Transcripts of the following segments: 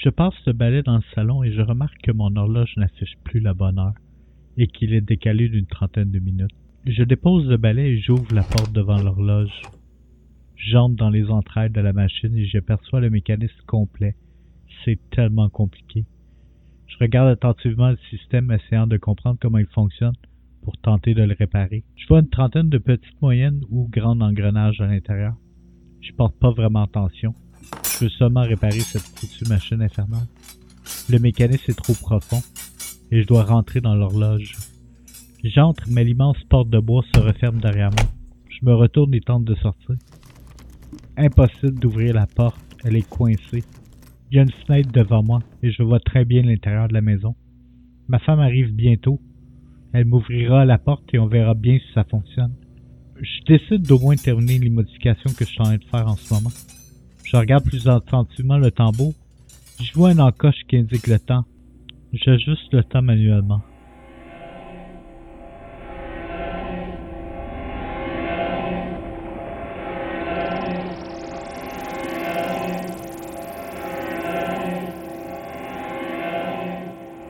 Je passe le balai dans le salon et je remarque que mon horloge n'affiche plus la bonne heure et qu'il est décalé d'une trentaine de minutes. Je dépose le balai et j'ouvre la porte devant l'horloge. J'entre dans les entrailles de la machine et j'aperçois le mécanisme complet. C'est tellement compliqué. Je regarde attentivement le système essayant de comprendre comment il fonctionne pour tenter de le réparer. Je vois une trentaine de petites, moyennes ou grandes engrenages à l'intérieur. Je porte pas vraiment attention. Je veux seulement réparer cette foutue machine infernale. Le mécanisme est trop profond et je dois rentrer dans l'horloge. J'entre, mais l'immense porte de bois se referme derrière moi. Je me retourne et tente de sortir. Impossible d'ouvrir la porte, elle est coincée. Il y a une fenêtre devant moi et je vois très bien l'intérieur de la maison. Ma femme arrive bientôt. Elle m'ouvrira la porte et on verra bien si ça fonctionne. Je décide d'au moins terminer les modifications que je suis en train de faire en ce moment. Je regarde plus attentivement le tambour. Je vois une encoche qui indique le temps. J'ajuste le temps manuellement.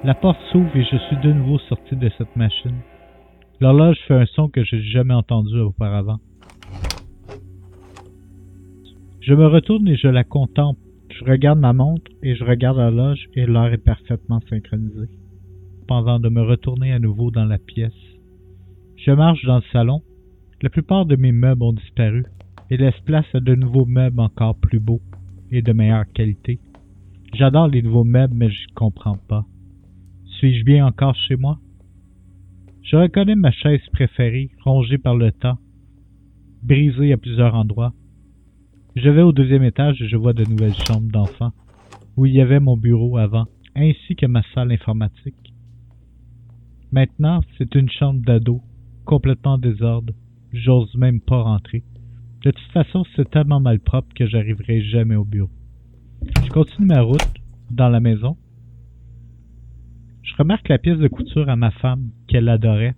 La porte s'ouvre et je suis de nouveau sorti de cette machine. L'horloge fait un son que je n'ai jamais entendu auparavant. Je me retourne et je la contemple. Je regarde ma montre et je regarde l'horloge et l'heure est parfaitement synchronisée. Pendant de me retourner à nouveau dans la pièce. Je marche dans le salon. La plupart de mes meubles ont disparu et laisse place à de nouveaux meubles encore plus beaux et de meilleure qualité. J'adore les nouveaux meubles mais je comprends pas. Suis-je bien encore chez moi? Je reconnais ma chaise préférée, rongée par le temps, brisée à plusieurs endroits. Je vais au deuxième étage et je vois de nouvelles chambres d'enfants, où il y avait mon bureau avant, ainsi que ma salle informatique. Maintenant, c'est une chambre d'ado, complètement en désordre. J'ose même pas rentrer. De toute façon, c'est tellement malpropre que j'arriverai jamais au bureau. Je continue ma route dans la maison je remarque la pièce de couture à ma femme, qu'elle adorait.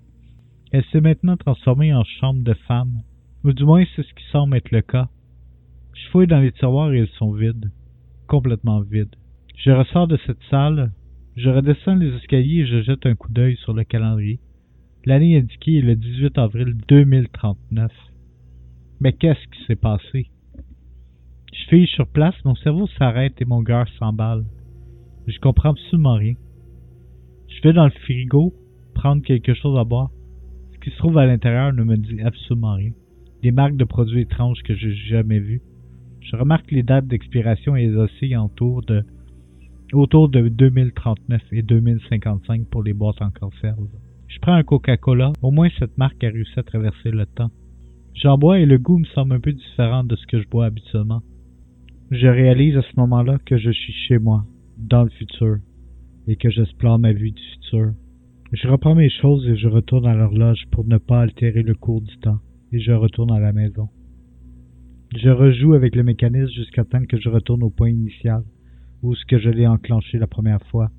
Elle s'est maintenant transformée en chambre de femme, ou du moins c'est ce qui semble être le cas. Je fouille dans les tiroirs et ils sont vides, complètement vides. Je ressors de cette salle, je redescends les escaliers et je jette un coup d'œil sur le calendrier. L'année indiquée est le 18 avril 2039. Mais qu'est-ce qui s'est passé? Je fille sur place, mon cerveau s'arrête et mon cœur s'emballe. Je comprends absolument rien. Je vais dans le frigo prendre quelque chose à boire. Ce qui se trouve à l'intérieur ne me dit absolument rien. Des marques de produits étranges que je n'ai jamais vues. Je remarque les dates d'expiration et elles oscillent autour de autour de 2039 et 2055 pour les boîtes en conserve. Je prends un Coca-Cola, au moins cette marque a réussi à traverser le temps. J'en bois et le goût me semble un peu différent de ce que je bois habituellement. Je réalise à ce moment-là que je suis chez moi, dans le futur et que j'explore ma vie du futur. Je reprends mes choses et je retourne à l'horloge pour ne pas altérer le cours du temps, et je retourne à la maison. Je rejoue avec le mécanisme jusqu'à temps que je retourne au point initial, où ce que je l'ai enclenché la première fois.